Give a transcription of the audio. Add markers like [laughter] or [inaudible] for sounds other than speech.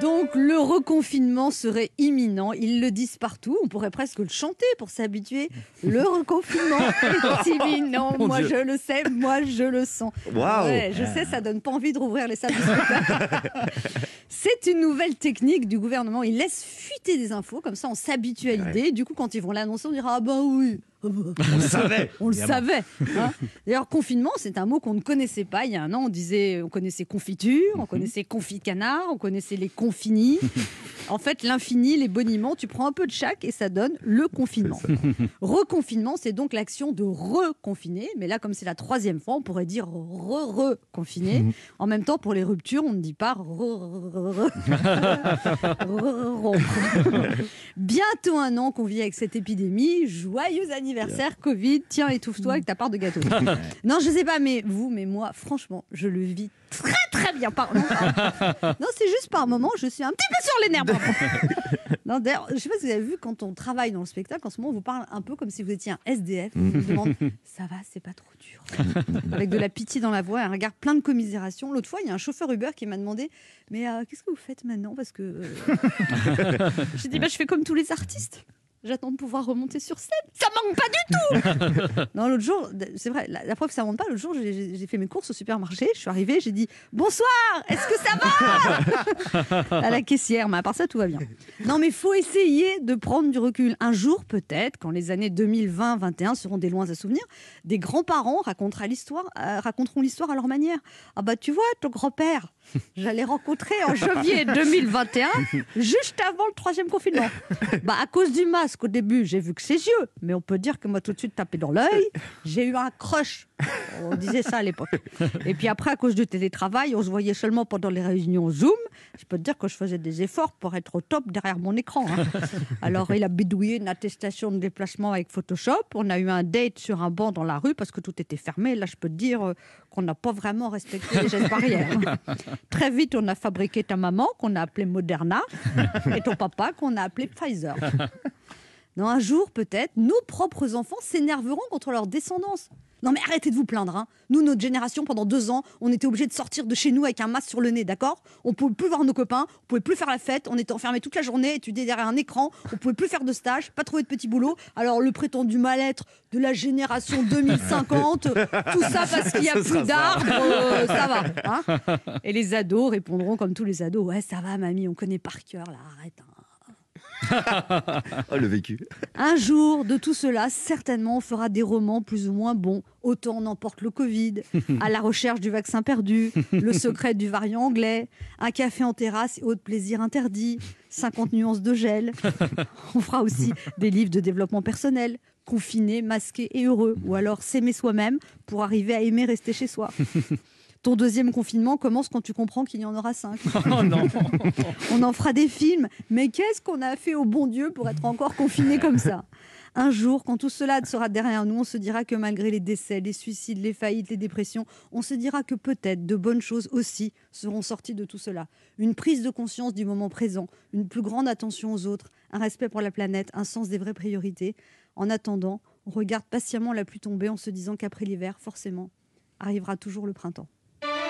Donc le reconfinement serait imminent. Ils le disent partout. On pourrait presque le chanter pour s'habituer. Le [laughs] reconfinement [laughs] est imminent. Mon moi Dieu. je le sais, moi je le sens. Ouais, je sais, ça donne pas envie de rouvrir les salles de spectacle. [laughs] C'est une nouvelle technique du gouvernement. Il laisse fuiter des infos, comme ça on s'habitue à l'idée. Du coup, quand ils vont l'annoncer, on dira Ah bah oui. Ah bah, On le savait. on le savait. hein. D'ailleurs, confinement, c'est un mot qu'on ne connaissait pas. Il y a un an, on disait, on connaissait confiture, on connaissait confit de canard, on connaissait les confinis. en fait, l'infini, les boniments, tu prends un peu de chaque et ça donne le confinement. Reconfinement, c'est donc l'action de reconfiner. Mais là, comme c'est la troisième fois, on pourrait dire re-reconfiner. En même temps, pour les ruptures, on ne dit pas re- re- Bientôt un an qu'on vit avec cette épidémie. Joyeux anniversaire, Covid. Tiens, étouffe-toi avec ta part de gâteau. [laughs] non, je sais pas, mais vous, mais moi, franchement, je le vis très très bien. Par... Non, par- non, c'est juste par moment, je suis un petit peu sur les nerfs. [laughs] Non, d'ailleurs, je sais pas si vous avez vu, quand on travaille dans le spectacle, en ce moment, on vous parle un peu comme si vous étiez un SDF. On vous demande, ça va, c'est pas trop dur. Avec de la pitié dans la voix un regard plein de commisération. L'autre fois, il y a un chauffeur Uber qui m'a demandé, mais euh, qu'est-ce que vous faites maintenant? Parce que euh, [laughs] j'ai dit, bah, je fais comme tous les artistes. J'attends de pouvoir remonter sur scène. Ça manque pas du tout [laughs] Non, l'autre jour, c'est vrai, la, la preuve ça monte pas, l'autre jour, j'ai- fait mes courses au supermarché, je suis arrivée, j'ai dit Bonsoir, est-ce que ça va? [laughs] À la caissière, mais à part ça, tout va bien. Non, mais faut essayer de prendre du recul. Un jour, peut-être, quand les années 2020-21 seront des loins à souvenir, des grands-parents l'histoire, euh, raconteront l'histoire à leur manière. Ah bah, tu vois, ton grand-père, j'allais rencontrer en janvier 2021, juste avant le troisième confinement. Bah, à cause du masque, au début, j'ai vu que ses yeux, mais on peut dire que moi, tout de suite tapé dans l'œil, j'ai eu un crush. On disait ça à l'époque. Et puis après, à cause du télétravail, on se voyait seulement pendant les réunions Zoom. Je peux te dire que je faisais des efforts pour être au top derrière mon écran. hein. Alors, il a bidouillé une attestation de déplacement avec Photoshop. On a eu un date sur un banc dans la rue parce que tout était fermé. Là, je peux te dire euh, qu'on n'a pas vraiment respecté les gestes barrières. Très vite, on a fabriqué ta maman, qu'on a appelée Moderna, [laughs] et ton papa, qu'on a appelé Pfizer. [laughs] Non, un jour, peut-être, nos propres enfants s'énerveront contre leur descendance. Non, mais arrêtez de vous plaindre. hein. Nous, notre génération, pendant deux ans, on était obligés de sortir de chez nous avec un masque sur le nez, d'accord? On pouvait plus voir nos copains, on pouvait plus faire la fête, on était enfermés toute la journée, étudiés derrière un écran, on pouvait plus faire de stage, pas trouver de petit boulot. Alors, le prétendu mal-être de la génération 2050, [laughs] tout ça parce qu'il n'y a plus d'arbres, euh, ça va. hein Et les ados répondront comme tous les ados Ouais, ça va, mamie, on connaît par cœur, là, arrête. hein. [laughs] Oh, le vécu. Un jour, de tout cela, certainement, on fera des romans plus ou moins bons. Autant n'emporte le Covid, [laughs] à la recherche du vaccin perdu, le secret du variant anglais, un café en terrasse et autres plaisirs interdits, 50 nuances de gel. [laughs] On fera aussi des livres de développement personnel, confinés, masqués et heureux, ou alors s'aimer soi-même pour arriver à aimer rester chez soi. Ton deuxième confinement commence quand tu comprends qu'il y en aura cinq. [laughs] Oh non [laughs] On en fera des films. Mais qu'est-ce qu'on a fait au bon Dieu pour être encore confiné comme ça? Un jour, quand tout cela sera derrière nous, on se dira que malgré les décès, les suicides, les faillites, les dépressions, on se dira que peut-être de bonnes choses aussi seront sorties de tout cela. Une prise de conscience du moment présent, une plus grande attention aux autres, un respect pour la planète, un sens des vraies priorités. En attendant, on regarde patiemment la pluie tomber en se disant qu'après l'hiver, forcément, arrivera toujours le printemps.